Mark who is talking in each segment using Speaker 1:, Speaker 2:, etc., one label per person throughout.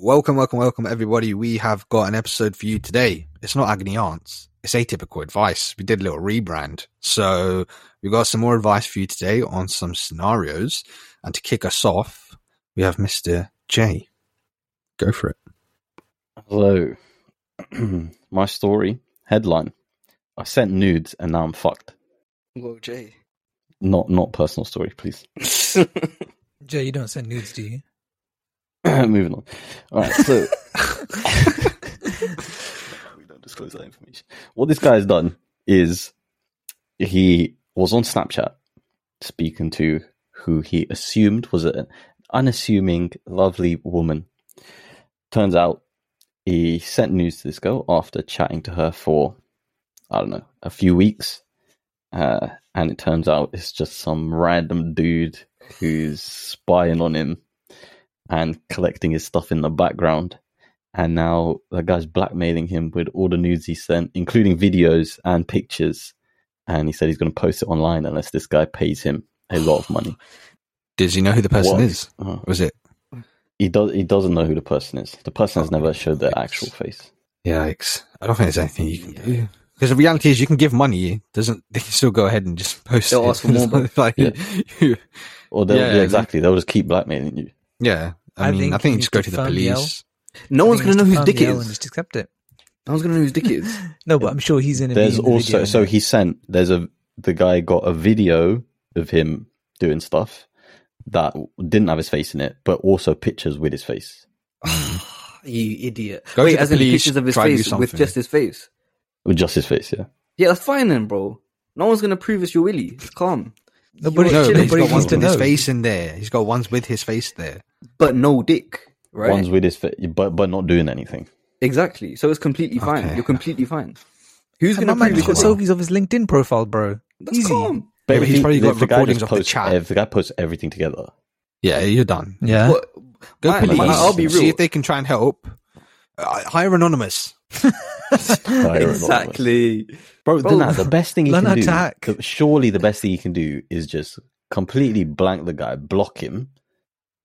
Speaker 1: welcome, welcome, welcome, everybody. We have got an episode for you today. It's not agony aunts. It's atypical advice. We did a little rebrand. So we've got some more advice for you today on some scenarios. And to kick us off, we have Mr. J. Go for it.
Speaker 2: Hello. My story headline: I sent nudes and now I'm fucked.
Speaker 3: Whoa, Jay.
Speaker 2: Not not personal story, please.
Speaker 4: Jay, you don't send nudes, do you?
Speaker 2: Moving on. All right, so we don't disclose that information. What this guy has done is he was on Snapchat speaking to who he assumed was an unassuming, lovely woman. Turns out he sent news to this girl after chatting to her for I don't know a few weeks, uh, and it turns out it's just some random dude who's spying on him and collecting his stuff in the background. And now the guy's blackmailing him with all the nudes he sent, including videos and pictures. And he said he's going to post it online unless this guy pays him a lot of money.
Speaker 1: Does he know who the person
Speaker 2: What?
Speaker 1: is?
Speaker 2: Uh,
Speaker 1: Was it?
Speaker 2: he does. He doesn't know who the person is. The person has never showed their actual face.
Speaker 1: Yikes. I don't think there's anything you can do. Because the reality is you can give money, doesn't they can still go ahead and just post
Speaker 3: They'll
Speaker 1: it.
Speaker 3: ask for more,
Speaker 1: like,
Speaker 2: Yeah.
Speaker 1: you-
Speaker 2: Or they'll,
Speaker 1: Yeah,
Speaker 2: yeah, exactly. They'll just keep blackmailing you.
Speaker 1: yeah. I,
Speaker 4: I
Speaker 1: mean,
Speaker 4: think
Speaker 1: I think
Speaker 4: you
Speaker 1: you just go to
Speaker 4: to
Speaker 1: the
Speaker 4: firm the
Speaker 1: police.
Speaker 3: No one's gonna know
Speaker 4: it's
Speaker 3: whose dick
Speaker 4: calm
Speaker 3: it
Speaker 4: the L and
Speaker 3: is.
Speaker 4: just accept it.
Speaker 3: No one's gonna know whose dick it is.
Speaker 4: No, but I'm sure he's in.
Speaker 2: There's
Speaker 4: be in the
Speaker 2: also
Speaker 4: video
Speaker 2: so
Speaker 4: now.
Speaker 2: he sent. There's a the guy got a video of him doing stuff that didn't have his face in it, but also pictures with his face.
Speaker 3: you idiot.
Speaker 1: Go
Speaker 3: Wait,
Speaker 1: to the
Speaker 3: as in
Speaker 1: police,
Speaker 3: pictures of his
Speaker 1: try to do
Speaker 3: face with just his face.
Speaker 2: With just his face, yeah.
Speaker 3: Yeah, that's fine then, bro. No one's gonna prove it's your willy. It's calm.
Speaker 4: Nobody,
Speaker 1: No, but he's
Speaker 4: nobody
Speaker 1: got ones
Speaker 4: to
Speaker 1: with his face in there. He's got ones with his face there.
Speaker 3: But no dick. Right?
Speaker 2: One's with his face, but but not doing anything.
Speaker 3: Exactly. So it's completely fine.
Speaker 1: Okay.
Speaker 3: You're completely fine. Who's gonna
Speaker 4: my
Speaker 3: prove
Speaker 4: man's
Speaker 3: it's
Speaker 4: got selfies of his LinkedIn profile, bro.
Speaker 3: That's
Speaker 4: Easy.
Speaker 3: calm.
Speaker 2: But
Speaker 1: Yeah,
Speaker 2: if
Speaker 1: he's probably got
Speaker 2: the
Speaker 1: recordings
Speaker 2: just
Speaker 1: of the chat.
Speaker 2: If the guy posts everything together,
Speaker 1: Yeah, you're done.
Speaker 4: Yeah.
Speaker 3: What?
Speaker 1: Go
Speaker 3: Man,
Speaker 1: police.
Speaker 3: man, I'll be
Speaker 1: See if they can try and help. Uh, hire anonymous.
Speaker 3: Exactly.
Speaker 2: bro,
Speaker 3: Bro,
Speaker 2: nah, the best thing you
Speaker 4: learn
Speaker 2: can
Speaker 4: how
Speaker 2: do,
Speaker 4: to hack.
Speaker 2: the- surely the best thing he can do is just completely blank the guy, block him.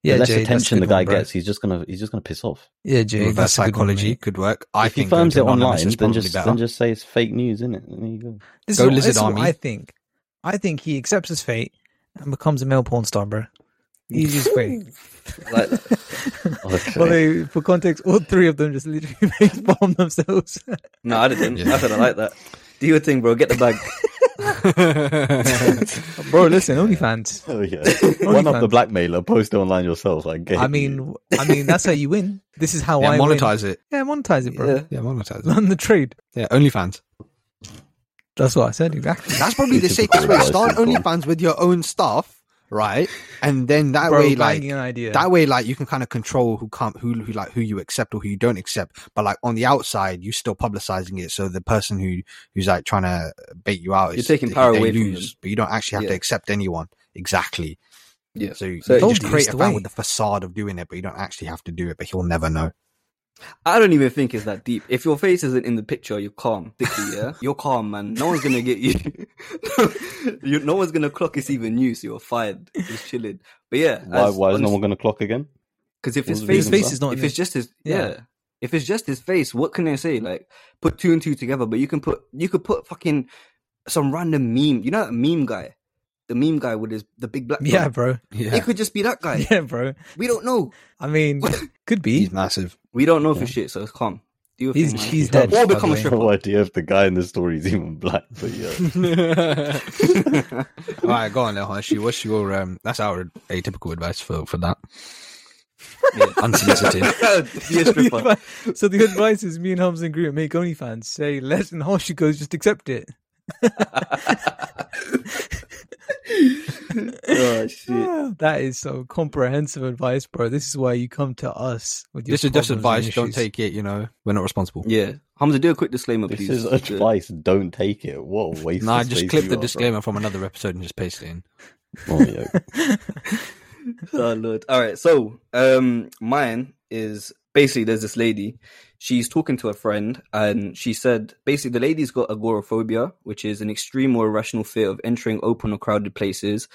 Speaker 4: Yeah,
Speaker 2: the less
Speaker 4: Jay,
Speaker 2: attention the guy
Speaker 4: one,
Speaker 2: gets, he's just gonna he's just gonna piss off.
Speaker 4: Yeah, Jay,
Speaker 1: Reverse
Speaker 4: that's a good one,
Speaker 1: psychology
Speaker 4: mate.
Speaker 1: could work. I
Speaker 2: if he
Speaker 1: think going
Speaker 2: firms it online, then just
Speaker 1: better.
Speaker 2: then just say it's fake news, isn't it? There you go.
Speaker 4: This
Speaker 1: Go
Speaker 4: is, what,
Speaker 1: Lizard
Speaker 4: this is what
Speaker 1: Army.
Speaker 4: I think. I think he accepts his fate and becomes a male porn star, bro. Easiest way.
Speaker 3: Like,
Speaker 2: Okay.
Speaker 4: Well, they, for context, all three of them just literally face bomb themselves.
Speaker 3: no, I didn't.
Speaker 1: Yeah.
Speaker 3: I said I like that. Do your thing, bro. Get the bag.
Speaker 4: bro, listen, OnlyFans.
Speaker 2: Oh yeah, one up the blackmailer. Post it online yourself. I get.
Speaker 4: I
Speaker 2: you.
Speaker 4: mean, I mean, that's how you win. This is how
Speaker 1: yeah,
Speaker 4: I win.
Speaker 1: monetize it.
Speaker 4: Yeah, monetize it, bro.
Speaker 3: Yeah.
Speaker 1: Yeah, monetize it.
Speaker 4: Learn the trade.
Speaker 1: Yeah, OnlyFans.
Speaker 4: That's what I said exactly.
Speaker 1: That's probably the safest way. Start
Speaker 2: it's fun.
Speaker 1: OnlyFans with your own stuff, right? And then that
Speaker 4: bro,
Speaker 1: way, like
Speaker 4: an idea.
Speaker 1: that way, like you can kind of control who come, who, who like who you accept or who you don't accept. But like on the outside, you're still publicizing it, so the person who who's like trying to bait you out,
Speaker 3: You're
Speaker 1: is,
Speaker 3: taking
Speaker 1: they-
Speaker 3: power
Speaker 1: they
Speaker 3: away from
Speaker 1: lose,
Speaker 3: them.
Speaker 1: but you don't actually have to accept anyone. Exactly.
Speaker 3: Yeah.
Speaker 1: So you
Speaker 3: So-
Speaker 1: can just create a
Speaker 4: the
Speaker 1: fan with the facade of doing it, but you don't actually have to do it. But he'll never know.
Speaker 3: I don't even think it's that deep. If your face isn't in the picture, you're calm. Thickly, yeah? You're calm, man. No one's gonna get you. you no one's gonna clock it's even you, so you're fired. Just chilling. But yeah.
Speaker 2: why why is no one going to clock again?
Speaker 3: Because if his face,
Speaker 2: reason
Speaker 4: face is not
Speaker 3: if it's just his, yeah.
Speaker 4: Yeah.
Speaker 3: If it's just his face, what can they say? Like, put two and two together, but you can put, you could put fucking some random meme. You know that meme guy? The meme guy with his, the big black.
Speaker 4: Yeah,
Speaker 3: dot?
Speaker 4: bro.
Speaker 1: Yeah,
Speaker 3: It could just be that guy.
Speaker 4: Yeah, bro.
Speaker 3: We don't know.
Speaker 4: I mean, could be.
Speaker 1: he's massive.
Speaker 3: We don't know for
Speaker 2: Yeah.
Speaker 3: shit, so it's calm. Do your
Speaker 4: He's
Speaker 3: thing, man.
Speaker 4: he's dead.
Speaker 3: Or become a
Speaker 4: way.
Speaker 2: I have no idea if the guy in the story is even black, but yeah.
Speaker 1: All right, go on, now, Hashi. What's your um? That's our atypical advice for for that.
Speaker 3: Yeah.
Speaker 1: Unsolicited.
Speaker 3: Be a stripper.
Speaker 4: so the advice is me and Hamza and Groot make OnlyFans. Say less and Hoshi goes, just accept it.
Speaker 3: oh shit.
Speaker 4: Ah, that is so comprehensive advice, bro. This is why you come to us with your
Speaker 1: This is just advice. Don't take it. You know, we're not responsible.
Speaker 3: Yeah. Hamza, do a quick disclaimer,
Speaker 2: This
Speaker 3: please.
Speaker 2: This is advice. Don't take it. What a waste.
Speaker 1: Nah,
Speaker 2: of
Speaker 1: just
Speaker 2: space
Speaker 1: clip the
Speaker 2: are, bro.
Speaker 1: disclaimer from another episode and just paste it in.
Speaker 2: Oh, yeah.
Speaker 3: oh lord. All right. So, um, mine is basically there's this lady. She's talking to a friend, and she said basically the lady's got agoraphobia, which is an extreme or irrational fear of entering open or crowded places.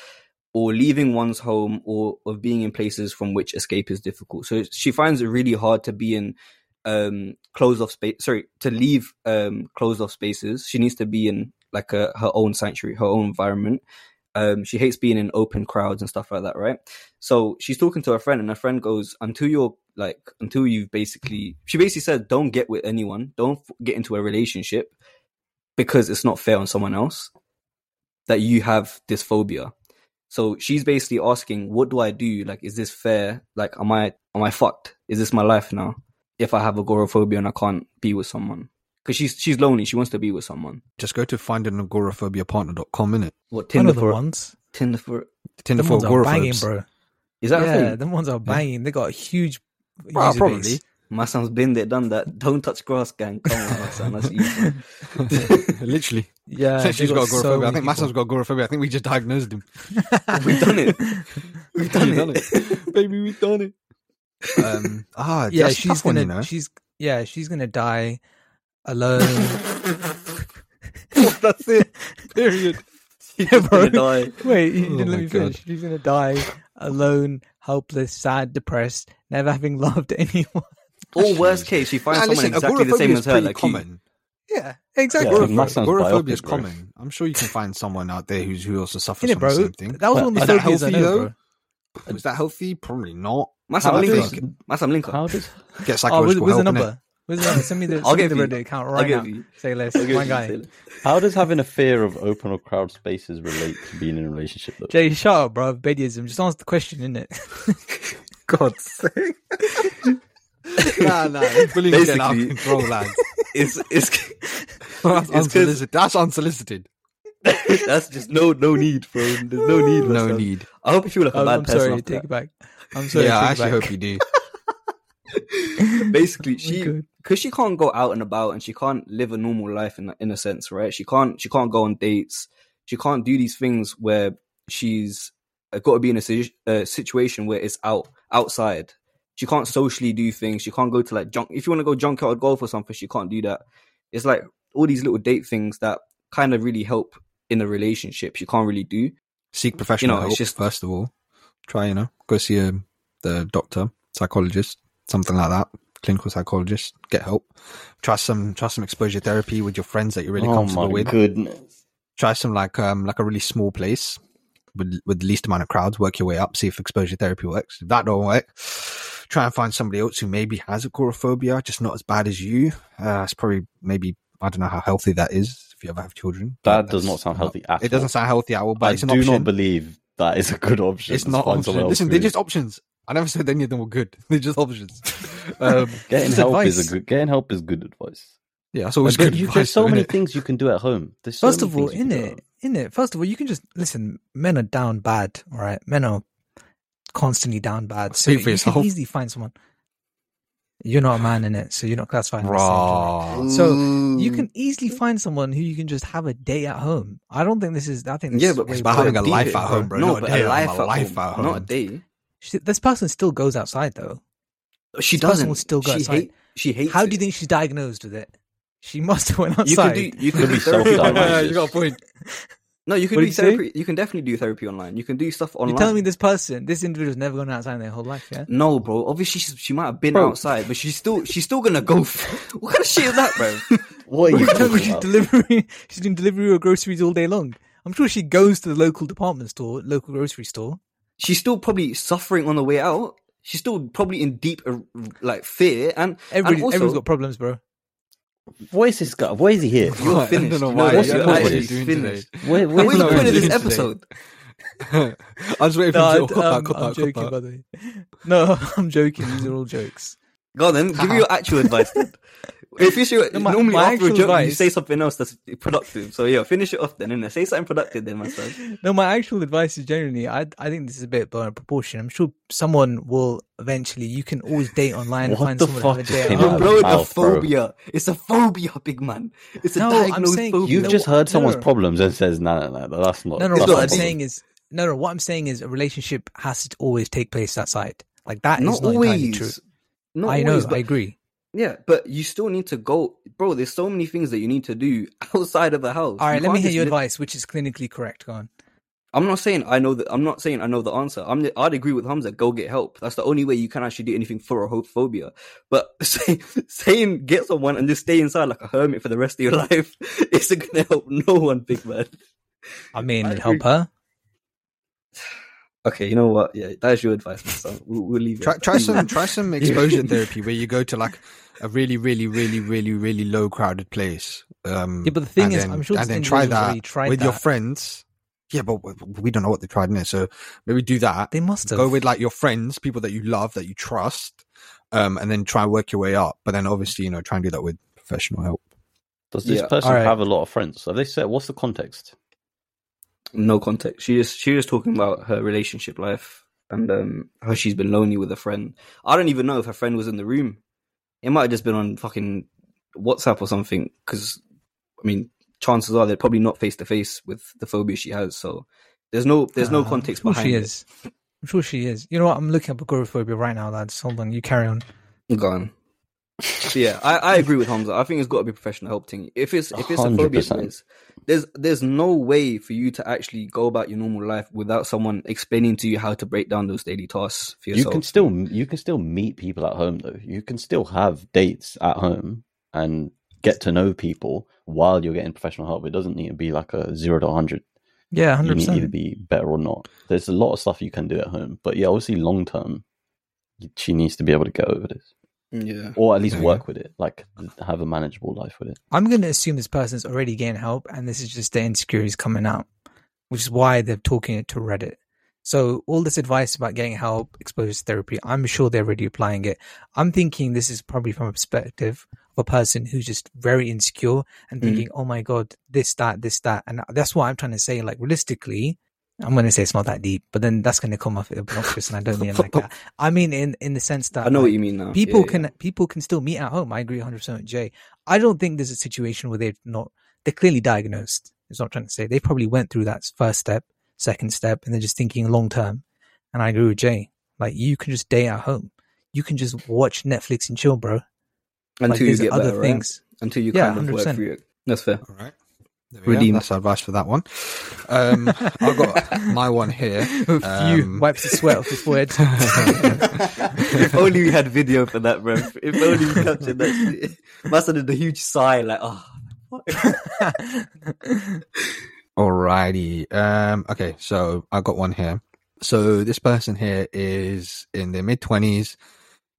Speaker 3: or leaving one's home or of being in places from which escape is difficult. So she finds it really hard to be in um closed off space sorry to leave um closed off spaces she needs to be in like a her own sanctuary her own environment um she hates being in open crowds and stuff like that right so she's talking to her friend and her friend goes until you're like until you've basically she basically said don't get with anyone don't f- get into a relationship because it's not fair on someone else that you have this phobia so she's basically asking what do i do like is this fair like am i am i fucked is this my life now if I have agoraphobia and I can't be with someone. Because she's she's lonely, she wants to be with someone.
Speaker 1: Just go to findanagorophobiapartner.com, innit?
Speaker 3: What
Speaker 4: One
Speaker 3: Tinder
Speaker 4: of the
Speaker 3: for
Speaker 4: ones.
Speaker 3: Tinder for
Speaker 1: Tinder
Speaker 4: Them
Speaker 1: for
Speaker 4: ones are banging, bro.
Speaker 3: is that a
Speaker 4: yeah,
Speaker 3: thing?
Speaker 4: them ones are banging. They got huge
Speaker 1: Bro,
Speaker 4: user
Speaker 1: probably.
Speaker 4: base.
Speaker 3: My son's been there, done that. Don't touch grass, gang. Come on, my son. That's easy.
Speaker 1: Literally.
Speaker 4: Yeah,
Speaker 1: Since
Speaker 4: they
Speaker 1: she's got
Speaker 4: so
Speaker 1: agoraphobia. I
Speaker 4: many
Speaker 1: think my son's
Speaker 4: people.
Speaker 1: got agoraphobia. I think we just diagnosed him.
Speaker 3: We've done it. We've done,
Speaker 1: We've done
Speaker 3: it.
Speaker 1: Baby, we've done it. Um, ah,
Speaker 4: Yeah,
Speaker 1: that's a
Speaker 4: she's
Speaker 1: tough
Speaker 4: gonna.
Speaker 1: you know.
Speaker 4: She's yeah, she's gonna die alone.
Speaker 1: That's it. Period.
Speaker 4: yeah, bro.
Speaker 3: Gonna die.
Speaker 4: Wait, you
Speaker 1: Oh
Speaker 4: didn't let
Speaker 1: my
Speaker 4: me finish. She's gonna die alone, helpless, sad, depressed, never having loved anyone.
Speaker 3: Or worst case, she finds
Speaker 1: Nah,
Speaker 3: someone
Speaker 1: listen,
Speaker 3: exactly the same as her.
Speaker 1: pretty
Speaker 3: Like you.
Speaker 1: common.
Speaker 4: Yeah, exactly.
Speaker 2: Yeah,
Speaker 1: Agorapho-
Speaker 2: that
Speaker 1: agoraphobia is
Speaker 2: biopic, bro.
Speaker 1: common. I'm sure you can find someone out there who's who also suffers
Speaker 4: Innit,
Speaker 1: from the same thing.
Speaker 4: That was one of the
Speaker 1: Is
Speaker 4: phobias I
Speaker 1: healthy,
Speaker 4: know,
Speaker 1: though?
Speaker 4: bro.
Speaker 1: Is that healthy? Probably not.
Speaker 3: Masam
Speaker 2: How
Speaker 3: Linker.
Speaker 2: does-
Speaker 3: Masam Linker.
Speaker 2: How does
Speaker 1: Get
Speaker 4: Oh, where's,
Speaker 1: psychological
Speaker 4: where's the
Speaker 1: help, innit?
Speaker 4: Number? Where's? Send me the,
Speaker 3: I'll
Speaker 4: send me
Speaker 3: give
Speaker 4: the
Speaker 3: you.
Speaker 4: Reddit account
Speaker 3: I'll
Speaker 4: right now.
Speaker 3: you.
Speaker 4: Say less.
Speaker 3: I'll
Speaker 4: My
Speaker 3: you.
Speaker 4: guy.
Speaker 2: how does having a fear of open or crowd spaces relate to being in a relationship? Though?
Speaker 4: Jay, shut up, bro. Bedism. Just answer the question, innit?
Speaker 1: God's sake. nah, nah. This bullying's getting out of
Speaker 3: Basically-
Speaker 1: control, lads.
Speaker 3: It's it's
Speaker 1: That's
Speaker 3: It's 'cause-
Speaker 1: unsolicited. That's unsolicited.
Speaker 3: that's just no no need, bro. There's no need.
Speaker 1: No need.
Speaker 3: I hope you feel like a
Speaker 4: I'm,
Speaker 3: bad
Speaker 4: I'm
Speaker 3: person
Speaker 4: sorry. Take
Speaker 3: that.
Speaker 4: it back. I'm sorry.
Speaker 1: yeah, I actually
Speaker 4: back.
Speaker 1: hope you do.
Speaker 3: basically
Speaker 4: Oh
Speaker 3: she because she can't go out and about and she can't live a normal life in in a sense right? She can't she can't go on dates. She can't do these things where she's got to be in a si- uh, situation where it's out outside. She can't socially do things. She can't go to like junk if you want to go junkyard golf or something she can't do that. It's like all these little date things that kind of really help in a relationship. She can't really do.
Speaker 1: Seek professional
Speaker 3: You know, it's
Speaker 1: help,
Speaker 3: just-
Speaker 1: first of all. Try, you know, go see a, the doctor, psychologist, something like that. Clinical psychologist, get help. Try some, try some exposure therapy with your friends that you're really
Speaker 2: oh
Speaker 1: comfortable
Speaker 2: my
Speaker 1: with.
Speaker 2: goodness!
Speaker 1: try some like um like a really small place with with the least amount of crowds. Work your way up. See if exposure therapy works. If that don't work, try and find somebody else who maybe has agoraphobia, just not as bad as you. Uh, it's probably maybe I don't know how healthy that is if you ever have children.
Speaker 2: That does not sound healthy at
Speaker 1: It doesn't sound healthy at all, but
Speaker 2: I do
Speaker 1: option.
Speaker 2: not believe that is a good option.
Speaker 1: it's not option. Listen, they're just options. I never said any of them were good. They're just options. um,
Speaker 2: getting
Speaker 4: It's
Speaker 2: help is a good getting help is good advice.
Speaker 1: yeah, that's always good.
Speaker 2: you,
Speaker 1: advice,
Speaker 2: there's so
Speaker 1: though,
Speaker 2: many
Speaker 1: innit?
Speaker 2: things you can do at home. There's so
Speaker 4: First of all,
Speaker 2: things you
Speaker 4: in
Speaker 2: can
Speaker 4: it, in it. First of all, you can just listen. Men are down bad, all right. Men are constantly down bad. So
Speaker 1: Speak for
Speaker 4: you
Speaker 1: yourself.
Speaker 4: can easily find someone. You're not a man in it, so you're not classified. in the same.
Speaker 1: Raw.
Speaker 4: So you can easily find someone who you can just have a day at home. I don't think this is. I think this
Speaker 3: yeah
Speaker 4: is
Speaker 3: but
Speaker 4: way
Speaker 3: it's
Speaker 1: about having a life at home, bro,
Speaker 3: no
Speaker 1: not a
Speaker 3: but
Speaker 1: day
Speaker 3: a life,
Speaker 1: a
Speaker 3: at,
Speaker 1: life
Speaker 3: home,
Speaker 1: at home.
Speaker 3: not a day
Speaker 4: She, this person still goes outside though.
Speaker 3: she
Speaker 4: This
Speaker 3: doesn't
Speaker 4: will still go
Speaker 3: she
Speaker 4: outside.
Speaker 3: hate she hates
Speaker 4: How
Speaker 3: it.
Speaker 4: do you think she's diagnosed with it? She must have went
Speaker 3: you can
Speaker 4: outside.
Speaker 3: do you can do
Speaker 2: be
Speaker 3: therapy
Speaker 2: self-diagnosed.
Speaker 3: online.
Speaker 1: you got a point.
Speaker 3: No, you can
Speaker 4: What
Speaker 3: do
Speaker 4: did you say?
Speaker 3: therapy. You can definitely do therapy online. You can do stuff online.
Speaker 4: You're telling me this person, this individual's never gone outside in their whole life, yeah?
Speaker 3: No, bro. Obviously, she, she might have been
Speaker 2: Bro.
Speaker 3: outside, but she's still she's still gonna go. f- what kind of shit is that, bro?
Speaker 2: What are you
Speaker 4: You're telling me she's delivering, she's doing delivery of groceries all day long. I'm sure she goes to the local department store, local grocery store.
Speaker 3: She's still probably suffering on the way out. She's still probably in deep uh, like fear, and
Speaker 4: Everybody,
Speaker 3: and also,
Speaker 4: everyone's got problems, bro.
Speaker 2: What is this guy? Why is he here?
Speaker 3: You're
Speaker 1: I
Speaker 3: finished.
Speaker 1: don't know why.
Speaker 3: what?
Speaker 2: you're
Speaker 3: You're
Speaker 2: not
Speaker 3: actually
Speaker 1: doing
Speaker 3: finished.
Speaker 2: Where,
Speaker 3: And
Speaker 2: where's
Speaker 3: Where's the
Speaker 1: No,
Speaker 3: point of this episode?
Speaker 1: I was waiting for
Speaker 4: No,
Speaker 1: him to cut
Speaker 4: um,
Speaker 1: that, cut
Speaker 4: I'm
Speaker 1: that, cut
Speaker 4: joking,
Speaker 1: that.
Speaker 4: by the way. No, I'm joking. These are all jokes.
Speaker 3: Go on, then give me your actual advice. Then. If you should,
Speaker 4: No, my-
Speaker 3: normally
Speaker 4: my
Speaker 3: after a
Speaker 4: actual
Speaker 3: joke, you say something else that's productive. So yeah, finish it off then. And say something productive then, my son.
Speaker 4: No, my actual advice is generally, I I think this is a bit blown out of proportion. I'm sure someone will eventually. You can always date online and
Speaker 2: What
Speaker 4: find
Speaker 2: the
Speaker 4: someone
Speaker 2: fuck
Speaker 4: to have a date.
Speaker 2: came
Speaker 4: at
Speaker 2: out
Speaker 3: You're
Speaker 2: of
Speaker 4: home.
Speaker 2: your
Speaker 3: blowing a
Speaker 2: mouth, bro.
Speaker 3: phobia. It's a phobia, big man. It's a
Speaker 4: No,
Speaker 3: diagnosed
Speaker 4: saying-
Speaker 3: phobia.
Speaker 2: You've
Speaker 4: No,
Speaker 2: just heard someone's
Speaker 4: no.
Speaker 2: problems and says, no, no, no, that's not.
Speaker 4: No, no. What I'm
Speaker 3: a
Speaker 4: saying is, no, no. What I'm saying is, a relationship has to always take place outside. Like that is
Speaker 3: not
Speaker 4: not entirely true.
Speaker 3: Not
Speaker 4: I know.
Speaker 3: always,
Speaker 4: I agree.
Speaker 3: Yeah, but you still need to go, bro. There's so many things that you need to do outside of the house.
Speaker 4: All right,
Speaker 3: You
Speaker 4: let me hear your
Speaker 3: live-
Speaker 4: advice, which is clinically correct. Go on.
Speaker 3: I'm not saying I know that. I'm not saying I know the answer. I'm. I'd agree with Hamza. Go get help. That's the only way you can actually do anything for a homophobia. But say, saying get someone and just stay inside like a hermit for the rest of your life isn't going to help no one, big man.
Speaker 4: I mean,
Speaker 3: I
Speaker 4: help her.
Speaker 3: Okay, you know what? Yeah, that's your advice. my son. We'll, we'll leave it.
Speaker 1: Try,
Speaker 3: at
Speaker 1: try some try some exposure therapy where you go to like a really, really, really, really, really low crowded place. Um,
Speaker 4: Yeah, but the thing is,
Speaker 1: then-
Speaker 4: I'm sure
Speaker 1: and
Speaker 4: this
Speaker 1: then try that
Speaker 4: already tried
Speaker 1: with your friends. Yeah, but we- we don't know what they tried in it, so maybe do that.
Speaker 4: They must have.
Speaker 1: Go with like your friends, people that you love, that you trust, um, and then try and work your way up. But then obviously, you know, try and do that with professional help.
Speaker 2: Does this
Speaker 3: Yeah.
Speaker 2: person
Speaker 4: Alright.
Speaker 2: have a lot of friends? Have they said what's the context?
Speaker 3: No context. She just she was talking about her relationship life and um how she's been lonely with a friend. I don't even know if her friend was in the room. It might have just been on fucking WhatsApp or something. Because I mean, chances are they're probably not face to face with the phobia she has. So there's no there's no
Speaker 4: Uh,
Speaker 3: context
Speaker 4: I'm sure
Speaker 3: behind
Speaker 4: she
Speaker 3: it.
Speaker 4: is. I'm sure she is. You know what? I'm looking up agoraphobia right now, lads. Hold on, you carry on.
Speaker 3: Gone. So yeah, I, I agree with Hamza. I think it's got to be professional help thing. If it's if it's a phobia,
Speaker 2: 100%.
Speaker 3: there's, there's there's no way for you to actually go about your normal life without someone explaining to you how to break down those daily tasks for yourself.
Speaker 2: You can still you can still meet people at home though. You can still have dates at home and get to know people while you're getting professional help. It doesn't need to be like a zero to hundred.
Speaker 4: Yeah,
Speaker 2: You
Speaker 4: hundred
Speaker 2: need to be better or not. There's a lot of stuff you can do at home, but yeah, obviously long term, she needs to be able to get over this,
Speaker 3: yeah.
Speaker 2: or at least work with it, like have a manageable life with it.
Speaker 4: I'm going to assume this person's already getting help, and this is just their insecurities coming out, which is why they're talking it to Reddit. So all this advice about getting help, exposure to therapy, I'm sure they're already applying it. I'm thinking this is probably from a perspective of a person who's just very insecure and
Speaker 3: Mhm.
Speaker 4: thinking, "Oh my god, this, that, this, that," and that's what I'm trying to say. Like realistically, I'm going to say it's not that deep, but then that's going to come off obnoxious, and I don't mean it like that. I mean in in the sense that
Speaker 3: I know
Speaker 4: like,
Speaker 3: what you mean now.
Speaker 4: people
Speaker 3: Yeah, yeah.
Speaker 4: can people can still meet at home. I agree 100 percent with Jay. I don't think there's a situation where they've not they're clearly diagnosed. It's not trying to say. They probably went through that first step, second step, and they're just thinking long term. And I agree with Jay. Like you can just stay at home. You can just watch Netflix and chill, bro.
Speaker 3: until
Speaker 4: like,
Speaker 3: you
Speaker 4: there's
Speaker 3: get
Speaker 4: other
Speaker 3: better, right?
Speaker 4: things.
Speaker 3: Until you
Speaker 4: Yeah,
Speaker 3: kind of work
Speaker 4: 100%.
Speaker 3: through it. That's fair.
Speaker 1: All right. There we go.
Speaker 3: Redeemed.
Speaker 1: That's advice for that one. Um, I've got my one here.
Speaker 4: Phew,
Speaker 1: Um,
Speaker 4: wipes the sweat off his forehead.
Speaker 3: if only we had video for that, bro. If only we captured that shit. Must have did a huge sigh, like, oh.
Speaker 1: Alrighty. Um, okay, so I got one here. So this person here is in their mid twenties,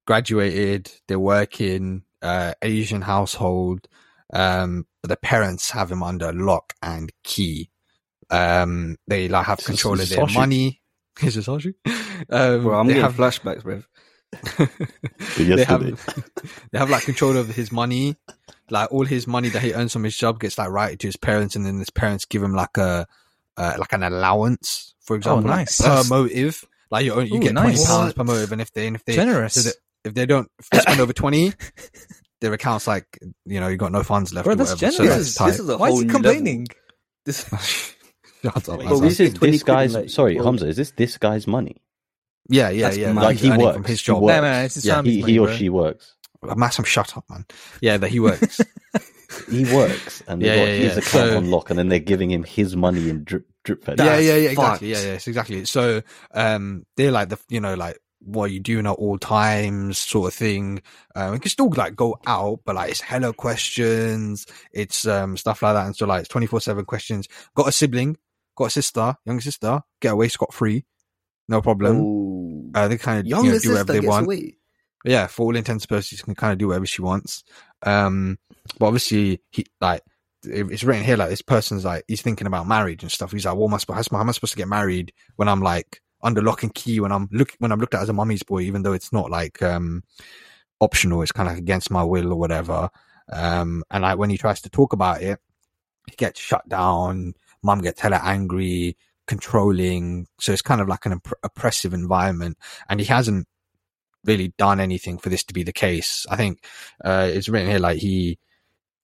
Speaker 1: graduated, they're working, uh, Asian household, um, but the parents have him under lock and key. Um, they like have control of
Speaker 2: is
Speaker 1: their money. Is it Sashi? Um,
Speaker 3: Bro, I'm
Speaker 1: they
Speaker 3: getting
Speaker 1: have
Speaker 3: flashbacks, bro.
Speaker 1: they have they have like control over his money. Like all his money that he earns from his job gets like right to his parents, and then his parents give him like a uh, like an allowance, for example, like,
Speaker 4: nice.
Speaker 1: per
Speaker 3: That's-
Speaker 1: motive. Like you, you
Speaker 4: Ooh,
Speaker 1: get twenty pounds per motive, and if they and if they
Speaker 4: Generous.
Speaker 1: so that- if they don't if they spend over twenty, their account's like you know you got no funds left.
Speaker 4: Bro,
Speaker 1: or
Speaker 4: that's
Speaker 1: whatever. So that's
Speaker 3: This
Speaker 1: tight.
Speaker 3: is a
Speaker 4: Why is he complaining?
Speaker 3: This,
Speaker 1: Shut up,
Speaker 3: But
Speaker 2: this is this guy's
Speaker 3: like-
Speaker 2: sorry,
Speaker 3: well-
Speaker 2: Hamza. Is this this guy's money?
Speaker 1: yeah, yeah,
Speaker 3: That's
Speaker 1: yeah.
Speaker 3: mad.
Speaker 1: Like
Speaker 2: Like he works
Speaker 1: from his
Speaker 2: he
Speaker 1: job.
Speaker 2: works.
Speaker 4: No, no, it's his
Speaker 1: Yeah,
Speaker 2: He,
Speaker 4: money,
Speaker 2: he or
Speaker 4: bro.
Speaker 2: she works.
Speaker 1: Massam, shut up, man. Yeah, that he works.
Speaker 2: He works, and they
Speaker 1: Yeah,
Speaker 2: got
Speaker 1: yeah,
Speaker 2: his
Speaker 1: yeah.
Speaker 2: account
Speaker 1: So-
Speaker 2: on lock, and then they're giving him his money in drip drip fed.
Speaker 1: yeah, yeah, yeah, exactly.
Speaker 3: fucked.
Speaker 1: Yeah, yes, exactly. So, um, they're like the, you know, like what you doing at all times sort of thing. Um, you can still like go out, but like it's hello questions, it's um stuff like that, and so like it's twenty four seven questions. Got a sibling, got a sister, younger sister, get away scot free, no problem. Uh, they kind of you know, do whatever they want.
Speaker 3: away.
Speaker 1: Yeah, for all intents and purposes, can kind of do whatever she wants. Um, but obviously, he like it's written here like this person's like he's thinking about marriage and stuff. He's like, "What am I supposed? How am I supposed to get married when I'm like under lock and key? When I'm look when I'm looked at as a mummy's boy, even though it's not like um optional. It's kind of like against my will or whatever. Um, and like when he tries to talk about it, he gets shut down. Mum gets hella angry, controlling. So it's kind of like an opp- oppressive environment, and he hasn't really done anything for this to be the case. I think uh, it's written here like he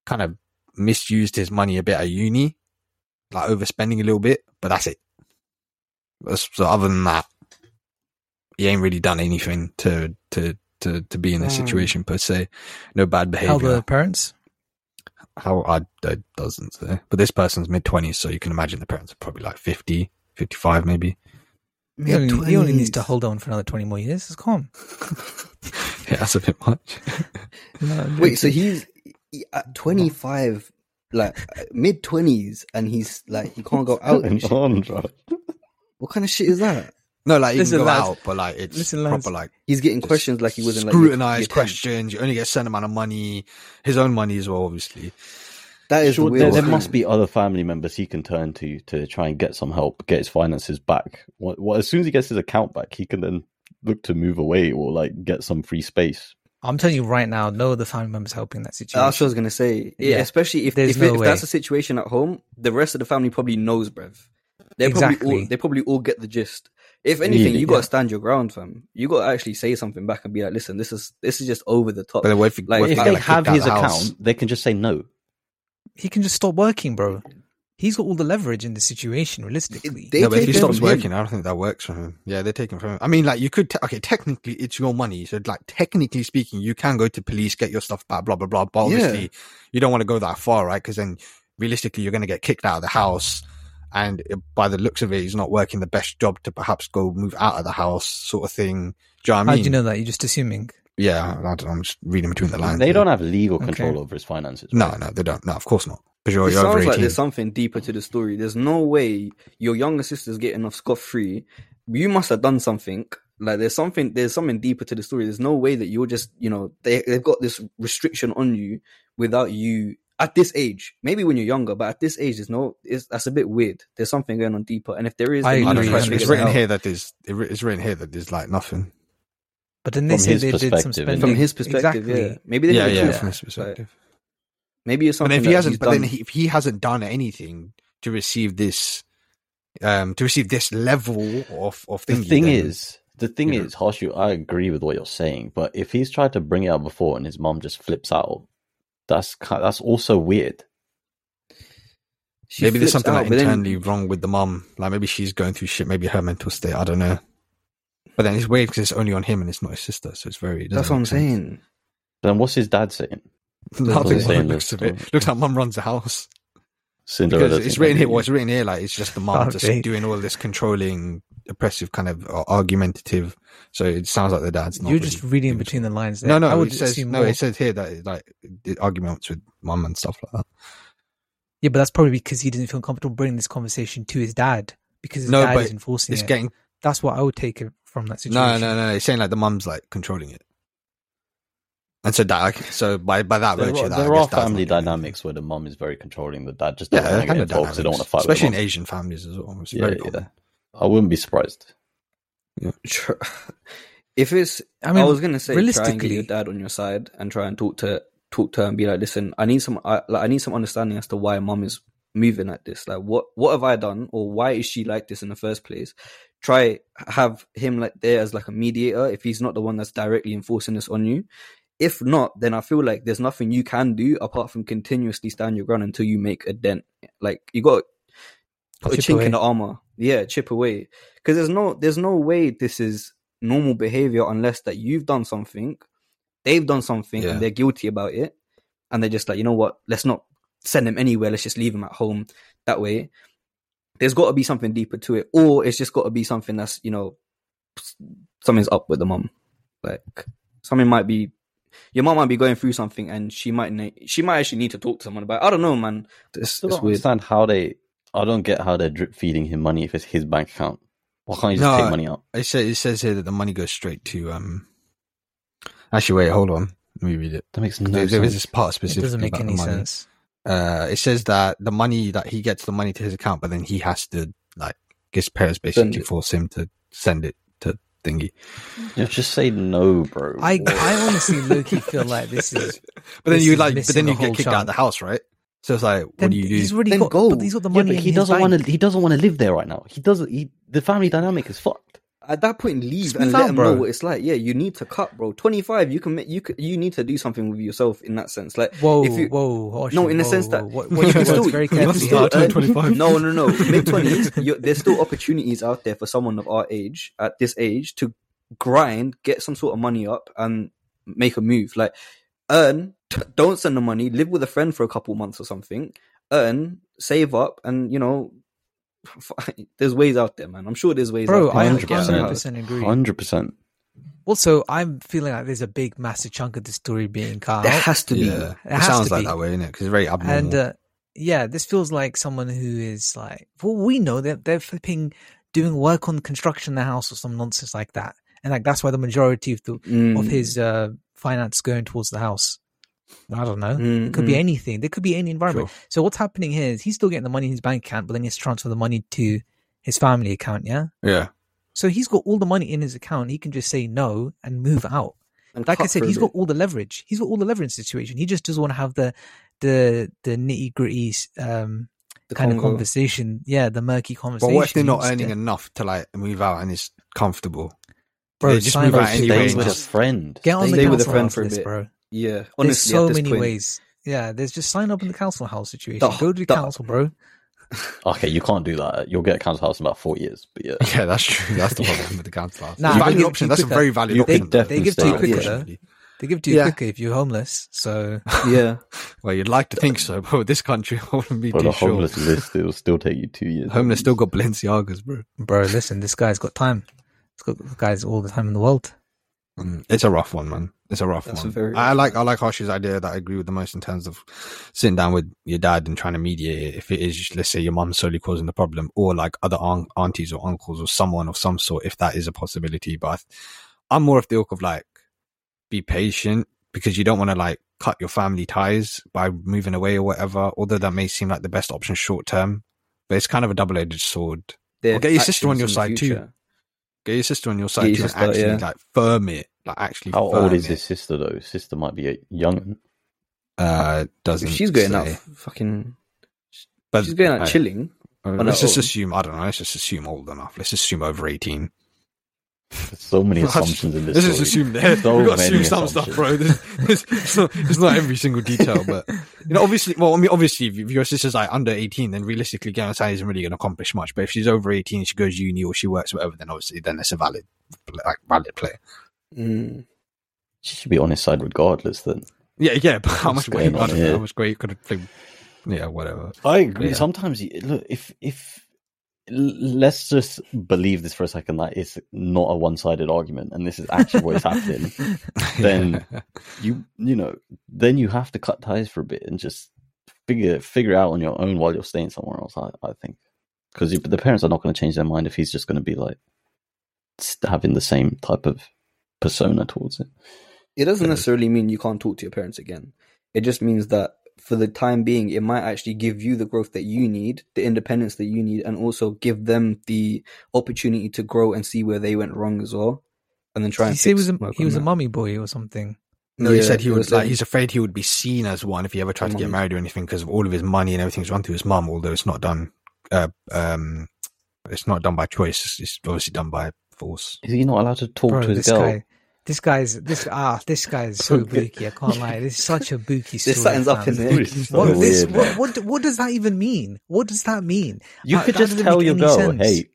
Speaker 1: kind of misused his money a bit at uni, like overspending a little bit, but that's it. That's- So other than that, he ain't really done anything to to to to be in this
Speaker 3: Mm.
Speaker 1: situation per se. No bad behavior.
Speaker 4: How
Speaker 1: behavior.
Speaker 4: the parents?
Speaker 1: How I, I doesn't say, but this person's mid twenties, so you can imagine the parents are probably like 50, 55 maybe.
Speaker 4: He only, he only needs to hold on for another 20 more years. It's calm.
Speaker 1: Yeah, that's a bit much.
Speaker 3: Wait, so he's at 25, like mid 20s, and he's like, he can't go out and shit.
Speaker 2: on, bro.
Speaker 3: What kind of shit is that?
Speaker 1: No, like you
Speaker 4: Listen,
Speaker 1: can go
Speaker 4: lads.
Speaker 1: out, but like it's
Speaker 4: Listen, lads.
Speaker 1: proper like
Speaker 3: He's getting questions like he wasn't like your-
Speaker 1: scrutinized
Speaker 3: your
Speaker 1: questions. You only get a certain amount of money, his own money as well, obviously.
Speaker 3: That is
Speaker 2: Sure,
Speaker 3: the
Speaker 2: there, there must be other family members he can turn to to try and get some help, get his finances back. What, what, as soon as he gets his account back, he can then look to move away or like get some free space.
Speaker 4: I'm telling you right now, no other family members helping that situation.
Speaker 3: That's what I was gonna say. Yeah,
Speaker 4: Yeah.
Speaker 3: especially if if,
Speaker 4: no
Speaker 3: if that's a situation at home, the rest of the family probably knows, bruv. They probably
Speaker 4: Exactly.
Speaker 3: all they probably all get the gist. If anything,
Speaker 2: Really,
Speaker 3: you gotta
Speaker 2: yeah.
Speaker 3: stand your ground, fam. You gotta actually say something back and be like, "Listen, this is this is just over the top."
Speaker 1: But if,
Speaker 3: Like,
Speaker 1: what
Speaker 2: If
Speaker 1: you
Speaker 2: they
Speaker 1: like,
Speaker 2: have his
Speaker 1: the house?
Speaker 2: account, they can just say no.
Speaker 4: he can just stop working, bro. He's got all the leverage in the situation, realistically.
Speaker 3: They
Speaker 1: no, but if he stops
Speaker 3: from him.
Speaker 1: working, I don't think that works for him. Yeah, they're taking from him. I mean, like you could, te- okay, technically it's your money, so like technically speaking, you can go to police, get your stuff back, blah blah blah. But obviously,
Speaker 3: Yeah.
Speaker 1: you don't want to go that far, right? Because then realistically, you're going to get kicked out of the house, and by the looks of it, he's not working the best job to perhaps go move out of the house, sort of thing. Do you know what I
Speaker 4: How do you know that? You're just assuming.
Speaker 1: Yeah, I don't know, I'm just reading between the lines.
Speaker 2: They don't have legal
Speaker 4: Okay.
Speaker 2: control over his finances.
Speaker 1: No, no, they don't. No, of course not. Because you're,
Speaker 3: It
Speaker 1: you're
Speaker 3: sounds like there's something deeper to the story. There's no way your younger sister's getting off scot free. You must have done something. Like there's something there's something deeper to the story. There's no way that you're just you know they they've got this restriction on you without you at this age. Maybe when you're younger, but at this age, there's no. It's, that's a bit weird. There's something going on deeper, and if there is,
Speaker 4: I
Speaker 3: then you
Speaker 1: I
Speaker 3: need
Speaker 1: don't
Speaker 3: to
Speaker 1: know.
Speaker 3: try
Speaker 1: It's, it's
Speaker 3: figure it
Speaker 1: written
Speaker 3: out.
Speaker 1: here that there's it's written here that there's like nothing.
Speaker 4: But then they
Speaker 2: From
Speaker 4: say
Speaker 2: his
Speaker 4: they did some
Speaker 2: perspective,
Speaker 4: spending.
Speaker 3: from his perspective.
Speaker 4: Exactly.
Speaker 3: Yeah, maybe they
Speaker 1: Yeah,
Speaker 3: didn't
Speaker 1: yeah,
Speaker 3: talk.
Speaker 1: from his
Speaker 3: Like,
Speaker 1: perspective.
Speaker 3: maybe it's
Speaker 1: But if he hasn't,
Speaker 3: he's
Speaker 1: but then
Speaker 3: done.
Speaker 1: he, if he hasn't done anything to receive this, um, to receive this level of of
Speaker 2: The thing
Speaker 1: then-
Speaker 2: is, the thing
Speaker 1: you know.
Speaker 2: is, Harshu, I agree with what you're saying, but if he's tried to bring it up before and his mom just flips out, that's that's also weird.
Speaker 3: She
Speaker 1: maybe there's something
Speaker 3: out,
Speaker 1: like
Speaker 3: but then-
Speaker 1: internally wrong with the mom. Like maybe she's going through shit. Maybe her mental state. I don't know. But then it's weird because it's only on him and it's not his sister. So it's very. it
Speaker 3: That's
Speaker 1: doesn't
Speaker 3: what I'm
Speaker 1: sense.
Speaker 3: saying.
Speaker 2: Then what's his dad saying?
Speaker 1: Nothing
Speaker 2: Doesn't say
Speaker 1: by
Speaker 2: in
Speaker 1: the
Speaker 2: the
Speaker 1: looks of it.
Speaker 2: story.
Speaker 1: Looks like mum runs the house.
Speaker 2: Cinderella.
Speaker 1: Because it's written here.
Speaker 2: maybe.
Speaker 1: Well, it's written here like it's just the mom
Speaker 4: Oh,
Speaker 1: just
Speaker 4: okay.
Speaker 1: doing all this controlling, oppressive kind of uh, argumentative. So it sounds like the dad's not.
Speaker 4: You're
Speaker 1: really
Speaker 4: just reading
Speaker 1: doing
Speaker 4: between the lines.
Speaker 1: No,
Speaker 4: There.
Speaker 1: no,
Speaker 4: I would
Speaker 1: it says
Speaker 4: assume
Speaker 1: no.
Speaker 4: more.
Speaker 1: It says here that like the arguments with mum and stuff like that.
Speaker 4: Yeah, but that's probably because he didn't feel comfortable bringing this conversation to his dad because his
Speaker 1: No,
Speaker 4: dad is enforcing
Speaker 1: It's
Speaker 4: it.
Speaker 1: getting
Speaker 4: That's what I would take it from that situation.
Speaker 1: no, no, no. It's saying like the mum's like controlling it, and so that like, so by by that
Speaker 2: There,
Speaker 1: virtue,
Speaker 2: are,
Speaker 1: that,
Speaker 2: there
Speaker 1: I
Speaker 2: are
Speaker 1: guess dad's
Speaker 2: family dynamics where the mom is very controlling. The dad just doesn't
Speaker 1: Yeah,
Speaker 2: want to
Speaker 1: kind
Speaker 2: get
Speaker 1: of
Speaker 2: involved. They don't want to fight.
Speaker 1: especially in
Speaker 2: with the.
Speaker 1: Asian families as well. It's
Speaker 2: Yeah,
Speaker 1: very
Speaker 2: yeah. I wouldn't be surprised.
Speaker 3: Sure. If it's,
Speaker 4: I mean, I,
Speaker 3: was gonna say, try and get your dad on your side and try and talk to talk to her and be like, listen, I need some, I, like, I need some understanding as to why mom is moving like this. Like, what what have I done, or why is she like this in the first place? Try have him like there as like a mediator if he's not the one that's directly enforcing this on you. If not, then I feel like there's nothing you can do apart from continuously stand your ground until you make a dent. Like you got put a chink
Speaker 4: away.
Speaker 3: in the armor. Yeah, chip away. Because there's no there's no way this is normal behavior unless that you've done something, they've done something,
Speaker 1: Yeah.
Speaker 3: and they're guilty about it, and they're just like, you know what? Let's not send them anywhere. Let's just leave them at home. That way, there's got to be something deeper to it, or it's just got to be something that's you know something's up with the mom. Like something might be. Your mom might be going through something, and she might ne- she might actually need to talk to someone about. It. I don't know, man. It's,
Speaker 2: still
Speaker 3: it's
Speaker 2: don't
Speaker 3: weird.
Speaker 2: understand how they. I don't get how they're drip feeding him money if it's his bank account. Why can't you just
Speaker 1: No,
Speaker 2: take money out?
Speaker 1: It says it says here that the money goes straight to um. Actually, wait, hold on. Let me read it.
Speaker 2: That makes no
Speaker 1: there, there is
Speaker 2: sense.
Speaker 1: this part
Speaker 4: It
Speaker 1: specifically
Speaker 4: doesn't make any sense.
Speaker 1: Uh, it says that the money that he gets the money to his account, but then he has to like his parents basically
Speaker 3: it.
Speaker 1: force him to send it to thingy.
Speaker 2: You just say no, bro.
Speaker 4: I, I honestly, low-key feel like this is.
Speaker 1: But then you like, but then you get
Speaker 4: whole
Speaker 1: kicked out of the house, right? So it's like, what do you
Speaker 4: he's
Speaker 1: do?
Speaker 4: already
Speaker 3: Then
Speaker 4: got,
Speaker 3: go.
Speaker 4: but he's got the
Speaker 2: Yeah,
Speaker 4: money.
Speaker 2: but
Speaker 4: in
Speaker 2: he doesn't want to. He doesn't want to live there right now. He doesn't. He, the family dynamic is fucked.
Speaker 3: At that point, leave and let
Speaker 4: out,
Speaker 3: them
Speaker 4: bro.
Speaker 3: know what it's like. Yeah, you need to cut, bro. Twenty five, you can make you you need to do something with yourself in that sense. Like,
Speaker 4: Whoa,
Speaker 3: if you,
Speaker 4: whoa,
Speaker 3: No, in the sense that
Speaker 4: what,
Speaker 3: you
Speaker 4: what you
Speaker 3: can still-
Speaker 4: very
Speaker 3: you can still
Speaker 1: Start
Speaker 3: earn-
Speaker 1: 25.
Speaker 3: no, no, no, mid twenties. There's still opportunities out there for someone of our age at this age to grind, get some sort of money up, and make a move. Like, earn. Don't send the money. Live with a friend for a couple months or something. Earn, save up, and you know, there's ways out there, man. I'm sure there's ways
Speaker 4: Bro,
Speaker 3: out there.
Speaker 4: I
Speaker 3: to get out of
Speaker 4: 100%
Speaker 3: the house.
Speaker 4: percent agree.
Speaker 2: Hundred percent.
Speaker 4: Also, I'm feeling like there's a big, massive chunk of the story being cut
Speaker 3: There has to be.
Speaker 1: Yeah, it,
Speaker 4: has
Speaker 1: sounds
Speaker 4: to
Speaker 1: like
Speaker 4: be.
Speaker 1: that way, innit? Because it's very abnormal.
Speaker 4: And uh, yeah, this feels like someone who is like, well, we know that they're flipping doing work on construction in the house or some nonsense like that, and like that's why the majority of the
Speaker 3: Mm.
Speaker 4: of his uh, finance going towards the house. I don't know.
Speaker 3: Mm,
Speaker 4: It could be
Speaker 3: mm.
Speaker 4: anything. There could be any environment.
Speaker 1: Sure.
Speaker 4: So what's happening here is he's still getting the money in his bank account, but then he has to transfer the money to his family account. Yeah.
Speaker 1: yeah,
Speaker 4: So he's got all the money in his account. He can just say no and move out.
Speaker 3: And
Speaker 4: Like I said,
Speaker 3: for a
Speaker 4: he's
Speaker 3: bit.
Speaker 4: got all the leverage. He's got all the leverage situation. He just doesn't want to have the the the nitty gritty um,
Speaker 3: the
Speaker 4: kind of conversation. Yeah, the murky
Speaker 1: but
Speaker 4: conversation.
Speaker 1: what if they're
Speaker 4: He
Speaker 1: not earning
Speaker 4: to-
Speaker 1: enough to like move out and it's comfortable?
Speaker 4: Bro,
Speaker 1: They just
Speaker 4: sign
Speaker 1: move
Speaker 4: up
Speaker 1: out
Speaker 4: to
Speaker 1: anyway
Speaker 2: Stay with a
Speaker 1: just-
Speaker 2: friend.
Speaker 4: Get on the
Speaker 3: Stay with a friend for a
Speaker 4: list,
Speaker 3: bit.
Speaker 4: bro.
Speaker 3: Yeah,
Speaker 4: There's so
Speaker 3: at this
Speaker 4: many
Speaker 3: point,
Speaker 4: ways. Yeah, there's just sign up in the council house situation.
Speaker 3: The-
Speaker 4: Go to the,
Speaker 3: the-
Speaker 4: council, bro.
Speaker 2: Okay, you can't do that. You'll get a council house in about four years. But yeah,
Speaker 1: Yeah, that's true. That's the problem with the council house.
Speaker 4: Nah,
Speaker 1: It's valid option.
Speaker 4: you
Speaker 1: That's a very valid
Speaker 2: You
Speaker 1: option.
Speaker 2: could definitely
Speaker 4: They give
Speaker 2: stay
Speaker 4: to you quicker
Speaker 2: it.
Speaker 4: though. They give to you
Speaker 1: Yeah.
Speaker 4: quicker if you're homeless. So
Speaker 3: yeah,
Speaker 1: Well, you'd like to think so, but with this country, I wouldn't be
Speaker 2: For
Speaker 1: too
Speaker 2: the
Speaker 1: sure.
Speaker 2: homeless list, it'll still take you two years.
Speaker 1: Homeless still got Balenciagas, bro.
Speaker 4: bro, listen, this guy's got time. He's got guys all the time in the world.
Speaker 1: Mm, It's a rough one, man. It's a rough
Speaker 3: That's
Speaker 1: one.
Speaker 3: a very
Speaker 1: I
Speaker 3: rough
Speaker 1: like I like Harsh's idea that I agree with the most in terms of sitting down with your dad and trying to mediate it. If it is, let's say, your mum solely causing the problem, or like other aunt, aunties or uncles or someone of some sort, if that is a possibility. But I, I'm more of the ilk of like be patient because you don't want to like cut your family ties by moving away or whatever. Although that may seem like the best option short term, but it's kind of a double edged sword. Get your sister on your side too. Get your sister on your side
Speaker 3: your
Speaker 1: to
Speaker 3: sister,
Speaker 1: actually
Speaker 3: yeah.
Speaker 1: like firm it, like actually.
Speaker 2: How old is
Speaker 1: it.
Speaker 2: his sister though? His sister might be a young.
Speaker 1: Uh, doesn't
Speaker 3: If she's going out,
Speaker 1: say.
Speaker 3: fucking,
Speaker 1: But
Speaker 3: she's going out
Speaker 1: uh,
Speaker 3: chilling. on
Speaker 1: let's just
Speaker 3: own.
Speaker 1: assume. I don't know. Let's just assume old enough. Let's assume over eighteen.
Speaker 2: There's so many assumptions in this.
Speaker 1: Let's just assume that
Speaker 2: So
Speaker 1: we got to
Speaker 2: many
Speaker 1: assume some stuff, bro. This, this, it's, not, it's not every single detail, but you know, obviously. Well, I mean, obviously, if if your sister's like under eighteen, then realistically, going outside isn't really going to accomplish much. But if she's over eighteen, she goes uni or she works whatever, then obviously, then it's a valid, like valid play.
Speaker 3: Mm.
Speaker 2: She should be on his side regardless. Then
Speaker 1: Yeah, yeah. But how
Speaker 2: What's
Speaker 1: much weight? I
Speaker 2: on
Speaker 1: don't know. How much weight could have? Yeah, whatever.
Speaker 2: I agree.
Speaker 1: Yeah.
Speaker 2: Sometimes, look, if if let's just believe this for a second, that it's not a one-sided argument, and this is actually what is happening. Then- You you know, then you have to cut ties for a bit and just figure figure it out on your own while you're staying somewhere else. I, I think because the parents are not going to change their mind if he's just going to be like having the same type of persona towards it.
Speaker 3: It doesn't
Speaker 1: Yeah.
Speaker 3: necessarily mean you can't talk to your parents again. It just means that for the time being, it might actually give you the growth that you need, the independence that you need, and also give them the opportunity to grow and see where they went wrong as well, and then try
Speaker 4: Did
Speaker 3: and
Speaker 4: he say he
Speaker 3: fix-
Speaker 4: was a, he
Speaker 3: on
Speaker 4: was a mummy boy or something?
Speaker 1: No, he said he
Speaker 3: it
Speaker 1: would
Speaker 3: was,
Speaker 1: like. He's afraid he would be seen as one if he ever tried to get married or anything because of all of his money and everything's run through his mum. Although it's not done, uh, um, it's not done by choice. It's, it's obviously done by force.
Speaker 2: Is he not allowed to talk
Speaker 4: Bro,
Speaker 2: to his
Speaker 4: this
Speaker 2: girl?
Speaker 4: guy, this guy's this ah, this guy is so booky. I can't lie. This is such a booky story.
Speaker 3: There's something's up in there.
Speaker 2: It's so
Speaker 4: What, this, what, what, what does that even mean? What does that mean?
Speaker 2: You
Speaker 4: That-
Speaker 2: could just
Speaker 4: doesn't
Speaker 2: tell
Speaker 4: make
Speaker 2: your girl,
Speaker 4: sense.
Speaker 2: "Hey,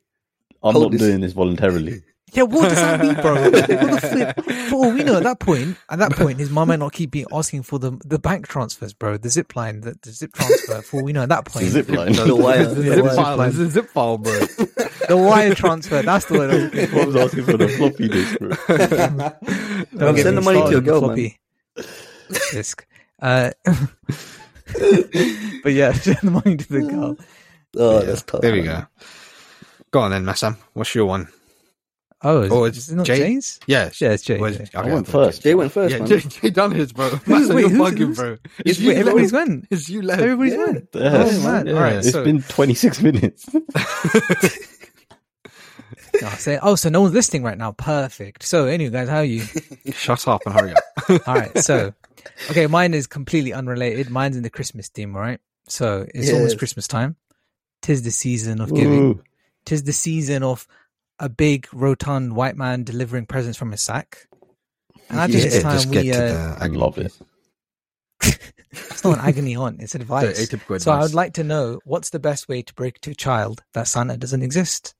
Speaker 2: I'm
Speaker 3: Hold
Speaker 2: not
Speaker 3: this-
Speaker 2: doing this voluntarily."
Speaker 4: Yeah, what does that mean, bro? what the flip? For all we know, at that point, at that point, his mum might not keep being asking for the the bank transfers, bro. The zip line, the, the zip transfer. For all we know, at that point,
Speaker 2: Zip line.
Speaker 3: The wire,
Speaker 4: The
Speaker 3: the
Speaker 4: zip
Speaker 3: wire.
Speaker 4: file.
Speaker 1: It's zip file, bro.
Speaker 4: the wire transfer. That's the word. I was looking for.
Speaker 2: I was asking for the floppy disk, bro.
Speaker 4: Don't get
Speaker 3: Send the money to
Speaker 4: started
Speaker 3: your girl,
Speaker 4: the
Speaker 3: man.
Speaker 4: floppy disk. Uh, but yeah, send the money to the girl.
Speaker 3: Oh,
Speaker 1: Yeah.
Speaker 3: that's tough.
Speaker 1: There we
Speaker 3: man.
Speaker 1: go. Go on then, Massam. What's your one?
Speaker 4: Oh, is,
Speaker 1: Oh,
Speaker 4: it-
Speaker 1: it's
Speaker 4: is it not
Speaker 1: Jay?
Speaker 4: Jay's?
Speaker 1: Yes.
Speaker 4: Yeah, it's Jay.
Speaker 1: Well,
Speaker 4: Jay.
Speaker 1: okay,
Speaker 2: I went first.
Speaker 3: Jay went first,
Speaker 1: Yeah,
Speaker 3: man.
Speaker 1: Jay, Jay done his, bro.
Speaker 4: Who's- wait,
Speaker 1: you're
Speaker 4: who's-
Speaker 1: bugging,
Speaker 4: who's-
Speaker 1: bro.
Speaker 3: It's
Speaker 1: you
Speaker 4: Wait, everybody's
Speaker 1: left.
Speaker 4: went.
Speaker 1: It's you left.
Speaker 4: Everybody's
Speaker 3: Yeah.
Speaker 4: went.
Speaker 2: Yes.
Speaker 4: Oh man!
Speaker 1: Yeah.
Speaker 4: All right,
Speaker 2: It's
Speaker 4: so
Speaker 2: been 26 minutes.
Speaker 4: No, I say, oh, so no one's listening right now. Perfect. So, anyway, guys, how are you?
Speaker 1: Shut up and hurry up.
Speaker 4: All right. So, okay, mine is completely unrelated. Mine's in the Christmas theme. All right. So it's almost Christmas time. Tis the season of giving.
Speaker 2: Ooh.
Speaker 4: Tis the season of a big rotund white man delivering presents from his sack. And I think
Speaker 3: Yeah,
Speaker 4: it's time
Speaker 1: just get
Speaker 4: we.
Speaker 1: to
Speaker 4: Uh,
Speaker 1: the
Speaker 2: I love it.
Speaker 4: it's not an agony on. It's advice.
Speaker 1: The atypical
Speaker 4: So I would like to know what's the best way to break to a child that Santa doesn't exist.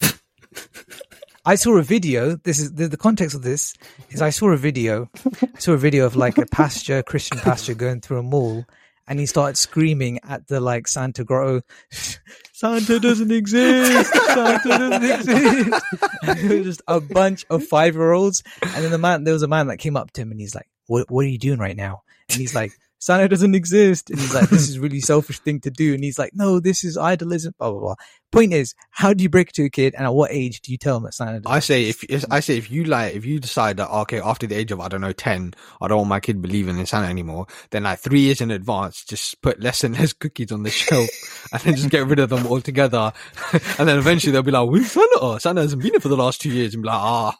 Speaker 4: I saw a video. This is the, the context of this is I saw a video. I saw a video of like a pasture, Christian pasture, going through a mall, and he started screaming at the like Santa grotto. Santa doesn't exist. Santa doesn't exist. It was just a bunch of five year olds. And then the man, there was a man that came up to him and he's like, "What? What are you doing right now?" And he's like, Santa doesn't exist. And he's like, this is really selfish thing to do. And he's like, no, this is idolism, blah, blah, blah. Point is, how do you break it to a kid? And at what age do you tell them that Santa doesn't
Speaker 1: I say if if- I say if you like if you decide that okay after the age of I don't know ten I don't want my kid believing in Santa anymore then like three years in advance just put less and less cookies on the shelf and then just get rid of them altogether and then eventually they'll be like where's Santa Santa hasn't been here for the last two years and be like ah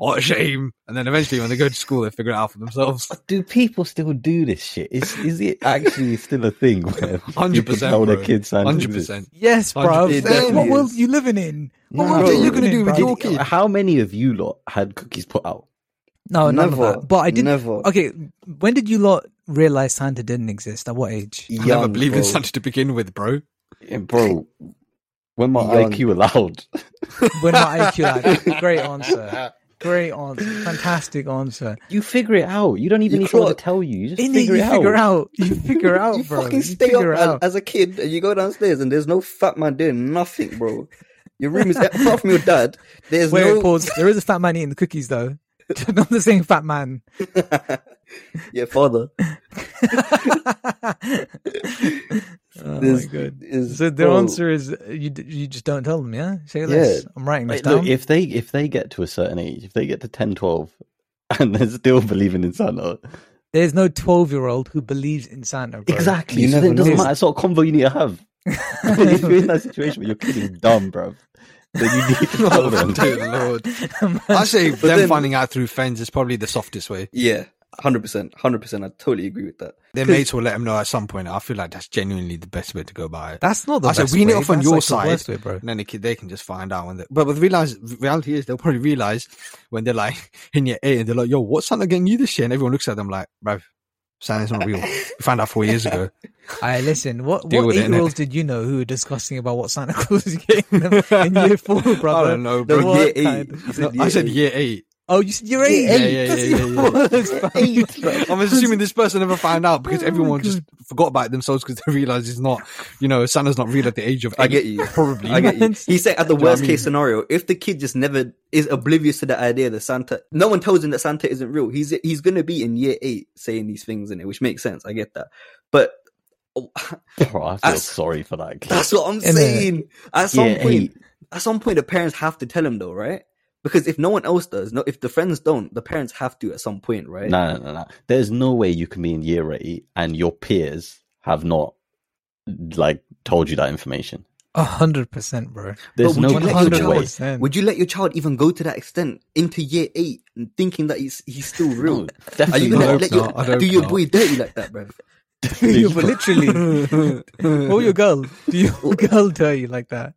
Speaker 1: what a shame and then eventually when they go to school they figure it out for themselves
Speaker 2: Do people still do this shit? Is is it actually still a thing
Speaker 1: hundred
Speaker 2: people tell
Speaker 1: percent
Speaker 2: their kids Santa
Speaker 1: Hundred percent.
Speaker 4: Yes, bro. What world are you living in? What
Speaker 2: No.
Speaker 4: world are you
Speaker 1: gonna do with
Speaker 4: bro?
Speaker 1: your kid?
Speaker 2: How many of you lot had cookies put out?
Speaker 4: No, none
Speaker 3: Never.
Speaker 4: of that. But I didn't.
Speaker 3: Never.
Speaker 4: Okay, when did you lot realize Santa didn't exist? At what age?
Speaker 1: I never
Speaker 3: Young,
Speaker 1: believed in. Santa to begin with bro
Speaker 2: Yeah, bro, when my
Speaker 3: Young.
Speaker 2: IQ allowed.
Speaker 4: When my IQ allowed. great answer. Great answer. Fantastic answer.
Speaker 2: You figure it out. You don't even
Speaker 3: You
Speaker 2: need someone to tell you. You just
Speaker 4: In it,
Speaker 2: figure
Speaker 4: you
Speaker 2: it
Speaker 4: figure
Speaker 2: out.
Speaker 4: You figure out,
Speaker 3: you
Speaker 4: bro.
Speaker 3: fucking
Speaker 4: You
Speaker 3: stay
Speaker 4: figure
Speaker 3: up
Speaker 4: out.
Speaker 3: as, as a kid and you go downstairs and there's no fat man doing nothing, bro. Your room is apart from your dad. There's
Speaker 4: Wait,
Speaker 3: no
Speaker 4: pause. There is a fat man eating the cookies though. Not the same fat man.
Speaker 3: yeah, father.
Speaker 4: oh
Speaker 3: There's-
Speaker 4: my god.
Speaker 3: is-
Speaker 4: So the
Speaker 3: bro.
Speaker 4: answer is uh, you d- you just don't tell them, yeah? Say less. I'm writing this
Speaker 2: Wait,
Speaker 4: down.
Speaker 2: look, if they if they get to a certain age, if they get to 10, 12, and they're still believing in Santa,
Speaker 4: There's no 12 year old who believes in Santa, bro.
Speaker 2: exactly.
Speaker 3: You
Speaker 2: so it doesn't
Speaker 4: know.
Speaker 2: matter. It's what convo you need to have. if you're in that situation where your kid is dumb, bro, then you need to tell them.
Speaker 1: dear lord I say them
Speaker 3: then-
Speaker 1: finding out through friends is probably the softest way
Speaker 3: Yeah, hundred percent, hundred percent. I totally agree with that.
Speaker 1: Their mates will let them know at some point. I feel like that's genuinely the best way to go about it.
Speaker 4: That's not the
Speaker 1: I said,
Speaker 4: best
Speaker 1: we need
Speaker 4: way.
Speaker 1: off on
Speaker 4: That's
Speaker 1: your
Speaker 4: like the
Speaker 1: side.
Speaker 4: worst way, bro.
Speaker 1: And then the kid, they can just find out when they, but with realize, reality is they'll probably realize when they're like in your eight and they're like, yo, what's Santa getting you this year? And everyone looks at them like, bruv, Santa's not real. We found out four years ago.
Speaker 4: Alright, listen. What
Speaker 1: Deal
Speaker 4: what eight year olds did you know who were discussing about what Santa Claus is getting them in year four, brother?
Speaker 1: I don't know,
Speaker 3: No,
Speaker 1: bro.
Speaker 3: Year eight.
Speaker 4: kind?
Speaker 3: You said
Speaker 1: I said
Speaker 3: eight.
Speaker 1: year eight.
Speaker 4: Oh, you said you're eight.
Speaker 1: Yeah, yeah, yeah, yeah, yeah.
Speaker 3: Eight.
Speaker 1: I'm assuming this person never found out because
Speaker 4: Oh
Speaker 1: everyone just forgot about themselves because they realized it's not, you know, Santa's not real at the age of eight.
Speaker 3: I get you.
Speaker 1: Probably.
Speaker 3: I get you. He said at the
Speaker 1: Do you know what
Speaker 3: worst
Speaker 1: I
Speaker 3: case scenario, if the kid just never is oblivious to the idea that Santa, no one tells him that Santa isn't real. He's he's gonna be in year eight saying these things in it, which makes sense. I get that, but
Speaker 2: Bro, oh, I feel
Speaker 3: That's-
Speaker 2: sorry for that. kid.
Speaker 3: that's what I'm saying. At some
Speaker 2: Yeah,
Speaker 3: point,
Speaker 2: eight.
Speaker 3: at some point, the parents have to tell him though, right? Because if no one else does, no, if the friends don't, the parents have to at some point, right?
Speaker 2: No, no, no, no. There's no way you can be in year eight and your peers have not like told you that information.
Speaker 4: A hundred percent, bro.
Speaker 2: There's no
Speaker 3: would you let your child-
Speaker 2: way.
Speaker 3: Would you let your child even go to that extent into year eight and thinking that he's he's still real?
Speaker 2: No,
Speaker 3: Are
Speaker 2: definitely
Speaker 3: you gonna let
Speaker 1: not.
Speaker 3: Your,
Speaker 1: hope
Speaker 3: do your
Speaker 1: not.
Speaker 3: boy dirty like that, bro?
Speaker 4: Yeah, but literally, what will your girl? Do your girl tell you like that?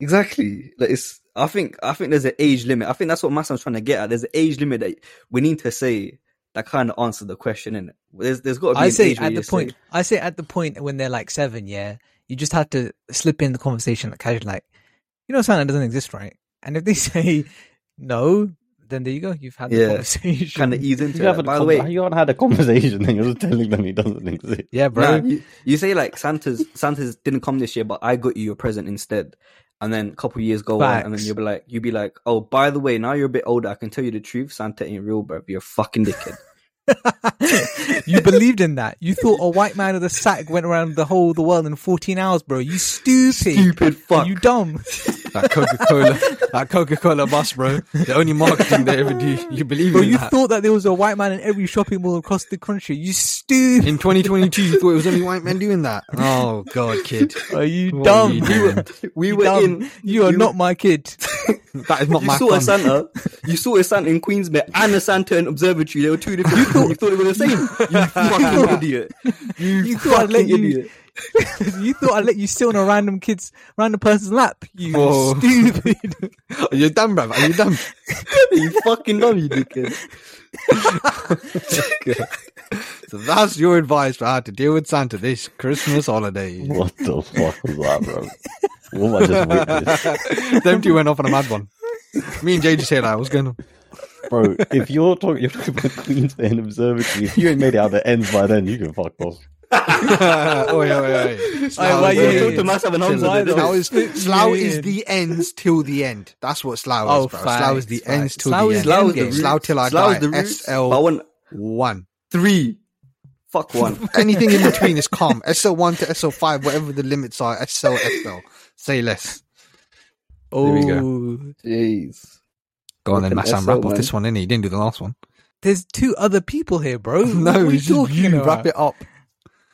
Speaker 3: Exactly. Like it's. I think. I think there's an age limit. I think that's what Massam's trying to get at. There's an age limit that we need to say that kind of answers the question. In there's there's got to be.
Speaker 4: I
Speaker 3: an
Speaker 4: say
Speaker 3: age
Speaker 4: at
Speaker 3: you
Speaker 4: the
Speaker 3: say-
Speaker 4: point. I say at the point when they're like seven. Yeah, you just have to slip in the conversation like casually, like you know, Santa doesn't exist, right? And if they say no, then there you go. You've had the
Speaker 3: Yeah.
Speaker 4: conversation.
Speaker 3: kind of ease into
Speaker 2: You
Speaker 3: it.
Speaker 2: haven't,
Speaker 3: By the
Speaker 2: con-
Speaker 3: way,
Speaker 2: you haven't had a conversation and you're just telling them he doesn't exist.
Speaker 4: yeah, bro.
Speaker 3: Nah, you, you say like Santa's Santa's didn't come this year, but I got you your present instead. And then a couple of years go on, and then you'll be like, you'll be like, oh, by the way, now you're a bit older. I can tell you the truth. Santa ain't real, bro. You're a fucking dickhead.
Speaker 4: you believed in that. You thought a white man with a sack went around the whole the world in 14 hours, bro. You stupid.
Speaker 3: Stupid fuck.
Speaker 4: You dumb.
Speaker 1: That Coca Cola, that Coca Cola bus, bro. The only marketing they ever do. You believe
Speaker 4: Bro,
Speaker 1: in
Speaker 4: you
Speaker 1: that?
Speaker 4: thought that there was a white man in every shopping mall across the country. You stupid.
Speaker 1: in 2022, you thought it was only white men doing that. Oh God, kid,
Speaker 4: Are you
Speaker 1: What
Speaker 4: dumb?
Speaker 1: are you doing?
Speaker 3: we
Speaker 4: You
Speaker 3: were
Speaker 4: dumb.
Speaker 3: in.
Speaker 4: You are
Speaker 3: you-
Speaker 4: not my kid.
Speaker 1: that is not
Speaker 3: You
Speaker 1: my
Speaker 3: saw a. Santa. You saw a Santa in Queensmere and a Santa in Observatory. They were two different. You thought, you thought they were the same. You fucking idiot. You,
Speaker 4: You thought I'd
Speaker 3: fucking
Speaker 4: you-
Speaker 3: idiot.
Speaker 4: you thought I'd let you sit on a random kid's, random person's lap. You
Speaker 1: Whoa.
Speaker 4: stupid.
Speaker 1: Are you dumb, bruv? Are you dumb?
Speaker 3: You fucking dumb, you dickhead.
Speaker 1: So that's your advice for how to deal with Santa this Christmas holiday.
Speaker 2: What the fuck was that, bro? What have I just witnessed?
Speaker 1: Them two went off on a mad one. Me and Jay just said, like, what's going on?
Speaker 2: Bro, if you're talking, you're talking about Queensland Observatory, if you ain't made it out the ends by then, you can fuck off.
Speaker 1: Oi, oi, oi. Slough
Speaker 4: why
Speaker 1: is
Speaker 4: you-
Speaker 1: the
Speaker 3: to Massam and Hamza.
Speaker 4: Why
Speaker 3: they did
Speaker 1: Slough
Speaker 3: it.
Speaker 1: is, Slough is the ends till the end. That's what Slough
Speaker 4: Oh,
Speaker 1: is, bro. Slough is the
Speaker 4: facts,
Speaker 1: ends till
Speaker 4: Slough
Speaker 1: the
Speaker 4: is
Speaker 1: end.
Speaker 4: the
Speaker 3: Slough
Speaker 4: end
Speaker 3: is the
Speaker 4: game.
Speaker 3: root.
Speaker 1: Slough till I
Speaker 3: Slough is
Speaker 1: die.
Speaker 3: the roots.
Speaker 1: SL
Speaker 3: I want
Speaker 1: one.
Speaker 3: three. Fuck one.
Speaker 1: Anything in between is calm. SL1 to SL5, whatever the limits are, SL, SL. Say less.
Speaker 4: Oh,
Speaker 1: we go. Oh.
Speaker 3: Jeez.
Speaker 1: Go on then,
Speaker 3: Fucking
Speaker 1: Massam. Wrap
Speaker 3: SL,
Speaker 1: off this one, innit? You didn't do the last one.
Speaker 4: there's two other people here, bro.
Speaker 1: no,
Speaker 4: what are we
Speaker 1: it's just
Speaker 4: talking
Speaker 1: you.
Speaker 4: about?
Speaker 1: Wrap it up.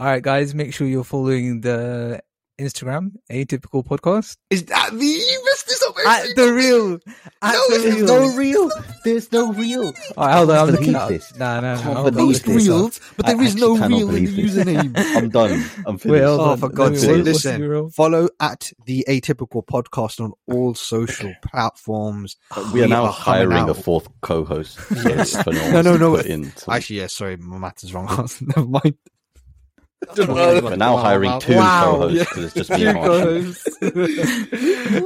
Speaker 4: All right, guys, make sure you're following the Instagram, Atypical Podcast.
Speaker 1: Is that the you messed this up?
Speaker 4: At the real, at
Speaker 1: No,
Speaker 4: the
Speaker 1: there's
Speaker 4: real.
Speaker 1: no
Speaker 2: real. There's no real.
Speaker 4: All right, hold on, I'm
Speaker 2: Can't
Speaker 4: looking
Speaker 2: believe
Speaker 4: up.
Speaker 2: this.
Speaker 4: Nah, nah, nah.
Speaker 2: Can't
Speaker 4: hold on,
Speaker 2: believe
Speaker 4: I'm
Speaker 1: Post
Speaker 4: this
Speaker 1: reels, but there
Speaker 2: I
Speaker 1: is no real in the username.
Speaker 2: I'm done. I'm finished.
Speaker 4: Wait, hold
Speaker 1: Oh,
Speaker 4: on.
Speaker 1: for God's sake!
Speaker 4: what- what's the
Speaker 1: Listen, follow at the Atypical Podcast on all social platforms.
Speaker 2: Uh, we are now
Speaker 1: are coming
Speaker 2: hiring a fourth co-host. So
Speaker 1: Yes.
Speaker 2: no,
Speaker 1: No, no,
Speaker 2: to
Speaker 1: no.
Speaker 2: Put in some-
Speaker 1: Actually, yeah, sorry, my math is wrong. Never mind.
Speaker 2: We're now hiring two
Speaker 4: Wow.
Speaker 2: co-hosts because it's just me and Harsh.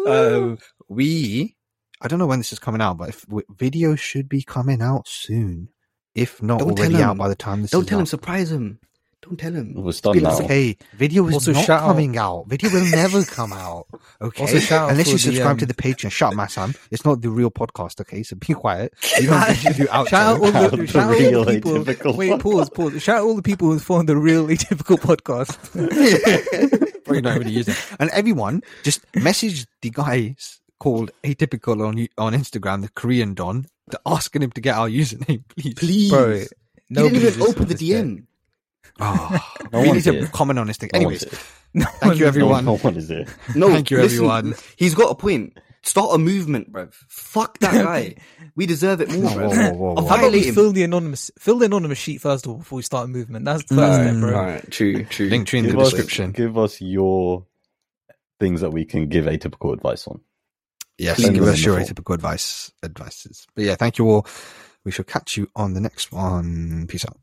Speaker 1: um, we, I don't know when this is coming out, but if, w- video should be coming out soon. If not
Speaker 3: Don't tell
Speaker 1: already out
Speaker 3: him.
Speaker 1: by the time this
Speaker 3: Don't
Speaker 1: is
Speaker 3: tell him. Surprise him. Don't tell him.
Speaker 2: We're done now.
Speaker 3: up.
Speaker 1: Okay, video is
Speaker 4: Also,
Speaker 1: not
Speaker 4: shout out-
Speaker 1: coming out. Video will never come out. Okay,
Speaker 4: Also, shout
Speaker 1: unless
Speaker 4: for
Speaker 1: you
Speaker 4: the,
Speaker 1: subscribe to
Speaker 4: um,
Speaker 1: the Patreon. Shut up, my son. It's not the real podcast. Okay, so be quiet. You don't get to do outro.
Speaker 4: Shout out all
Speaker 2: How
Speaker 4: the,
Speaker 2: the
Speaker 4: shout out all
Speaker 2: real
Speaker 4: the people.
Speaker 2: Atypical
Speaker 4: Wait, pause, pause. Shout out all the people who found the real atypical podcast.
Speaker 1: Probably not really use it. And everyone, just message the guys called Atypical on on Instagram, the Korean Don, asking him to get our username, please.
Speaker 3: Please.
Speaker 4: Bro,
Speaker 3: He didn't even open the
Speaker 4: this yet.
Speaker 3: DM.
Speaker 1: Oh,
Speaker 2: No
Speaker 1: we need to
Speaker 2: did.
Speaker 1: comment on this thing.
Speaker 2: No
Speaker 1: Anyways.
Speaker 4: No
Speaker 1: thank you, everyone.
Speaker 2: No, no one is here.
Speaker 3: No,
Speaker 1: Thank you,
Speaker 3: listen,
Speaker 1: everyone.
Speaker 3: He's got a point. Start a movement, bruv. Fuck that guy. we deserve it more,
Speaker 1: Whoa,
Speaker 3: bruv.
Speaker 1: whoa, whoa, whoa.
Speaker 3: I'll
Speaker 4: How about we fill the anonymous fill the anonymous sheet first of all before we start a movement? That's the first step, bro.
Speaker 3: Alright, true, true.
Speaker 1: Link tree in the
Speaker 2: Give us,
Speaker 1: description.
Speaker 2: give us your things that we can give atypical advice on.
Speaker 1: Yes,
Speaker 2: Please.
Speaker 1: give us your
Speaker 2: Wonderful.
Speaker 1: atypical advice, advices. But yeah, thank you all. We shall catch you on the next one. Peace out.